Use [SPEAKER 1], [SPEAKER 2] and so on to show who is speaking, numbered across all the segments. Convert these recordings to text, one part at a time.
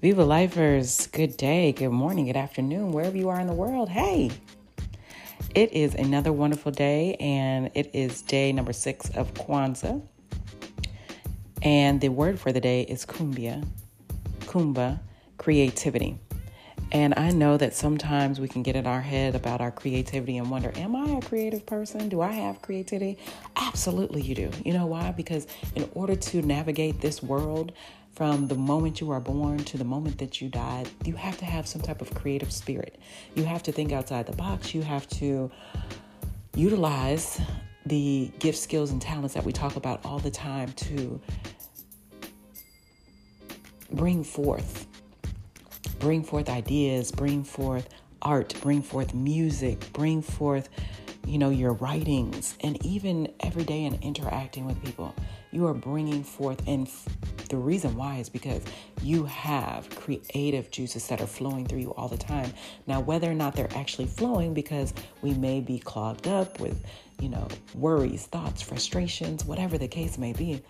[SPEAKER 1] Viva Lifers, good day, good morning, good afternoon, wherever you are in the world. Hey, it is another wonderful day, and it is day number six of Kwanzaa. And the word for the day is kumbia, Kuumba, creativity. And I know that sometimes we can get in our head about our creativity and wonder, am I a creative person? Do I have creativity? Absolutely, you do. You know why? Because in order to navigate this world, from the moment you are born to the moment that you die, you have to have some type of creative spirit. You have to think outside the box. You have to utilize the gift, skills, and talents that we talk about all the time to bring forth, bring forth ideas, bring forth art, bring forth music, bring forth, you know, your writings, and even every day in interacting with people, you are bringing forth and the reason why is because you have creative juices that are flowing through you all the time. Now, whether or not they're actually flowing, because we may be clogged up with, you know, worries, thoughts, frustrations, whatever the case may be,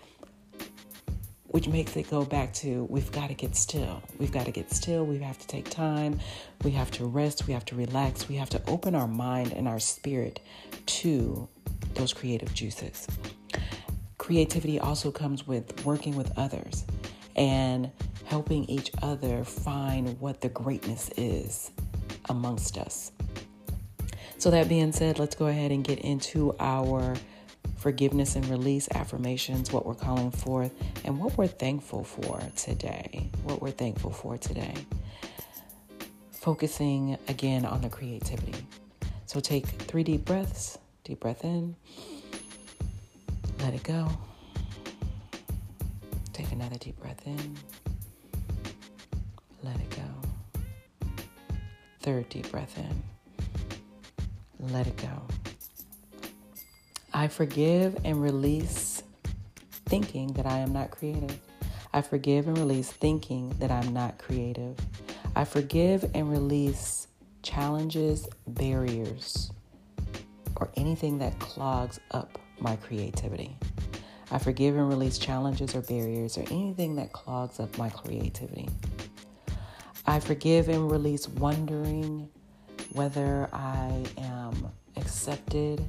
[SPEAKER 1] which makes it go back to we've got to get still. We've got to get still. We have to take time. We have to rest. We have to relax. We have to open our mind and our spirit to those creative juices creativity also comes with working with others and helping each other find what the greatness is amongst us. So, that being said, let's go ahead and get into our forgiveness and release affirmations, what we're calling forth, and what we're thankful for today. What we're thankful for today. Focusing again on the creativity. So, take three deep breaths. Deep breath in. Let it go. Take another deep breath in. Let it go. Third deep breath in. Let it go. I forgive and release thinking that I am not creative. I forgive and release thinking that I'm not creative. I forgive and release challenges, barriers, or anything that clogs up my creativity. I forgive and release challenges or barriers or anything that clogs up my creativity. I forgive and release wondering whether I am accepted,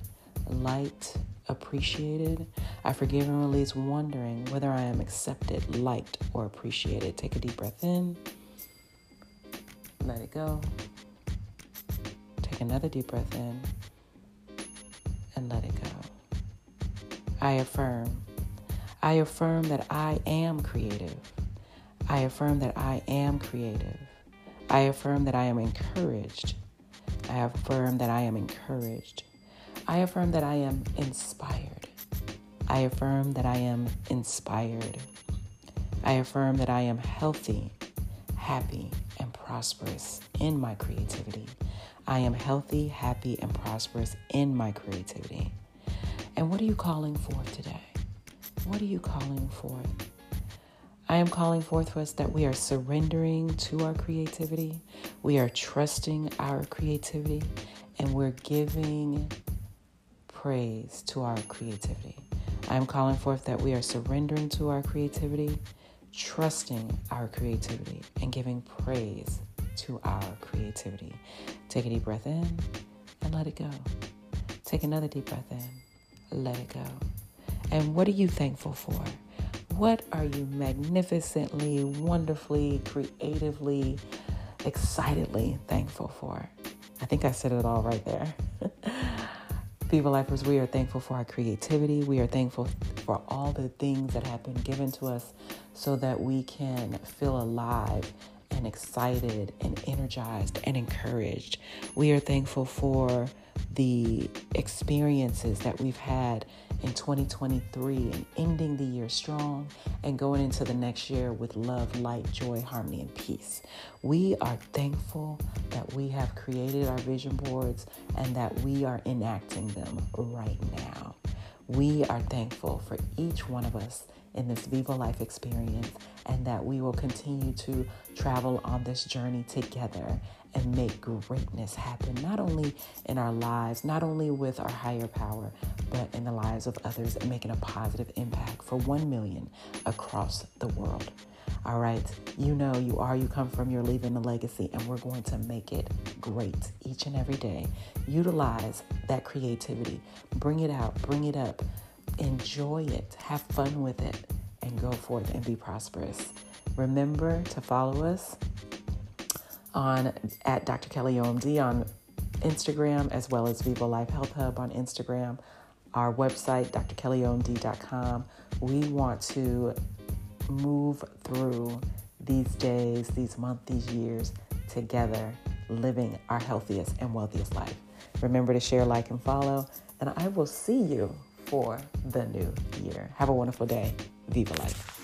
[SPEAKER 1] liked, appreciated. I forgive and release wondering whether I am accepted, liked, or appreciated. Take a deep breath in. Let it go. Take another deep breath in and let it go. I affirm. I affirm that I am creative. I affirm that I am creative. I affirm that I am encouraged. I affirm that I am encouraged. I affirm that I am inspired. I affirm that I am inspired. I affirm that I am healthy, happy, and prosperous in my creativity. I am healthy, happy, and prosperous in my creativity. And what are you calling for today? What are you calling for? I am calling forth for us that we are surrendering to our creativity, we are trusting our creativity, and we're giving praise to our creativity. I am calling forth that we are surrendering to our creativity, trusting our creativity, and giving praise to our creativity. Take a deep breath in and let it go. Take another deep breath in let it go. And what are you thankful for? What are you magnificently, wonderfully, creatively, excitedly thankful for? I think I said it all right there. Viva Lifers, we are thankful for our creativity. We are thankful for all the things that have been given to us so that we can feel alive and excited and energized and encouraged. We are thankful for the experiences that we've had in 2023 and ending the year strong and going into the next year with love, light, joy, harmony, and peace. We are thankful that we have created our vision boards and that we are enacting them right now. We are thankful for each one of us in this Viva Life experience and that we will continue to travel on this journey together and make greatness happen, not only in our lives, not only with our higher power, but in the lives of others and making a positive impact for 1 million across the world. All right. You know you are, you come from, you're leaving a legacy, and we're going to make it great each and every day. Utilize that creativity, bring it out, bring it up, enjoy it, have fun with it, and go forth and be prosperous. Remember to follow us on at Dr. Kelly OMD on Instagram as well as Viva Life Health Hub on Instagram. Our website, drkellyomd.com. We want to move through these days, these months, these years together, living our healthiest and wealthiest life. Remember to share, like, and follow, and I will see you for the new year. Have a wonderful day. Viva Life.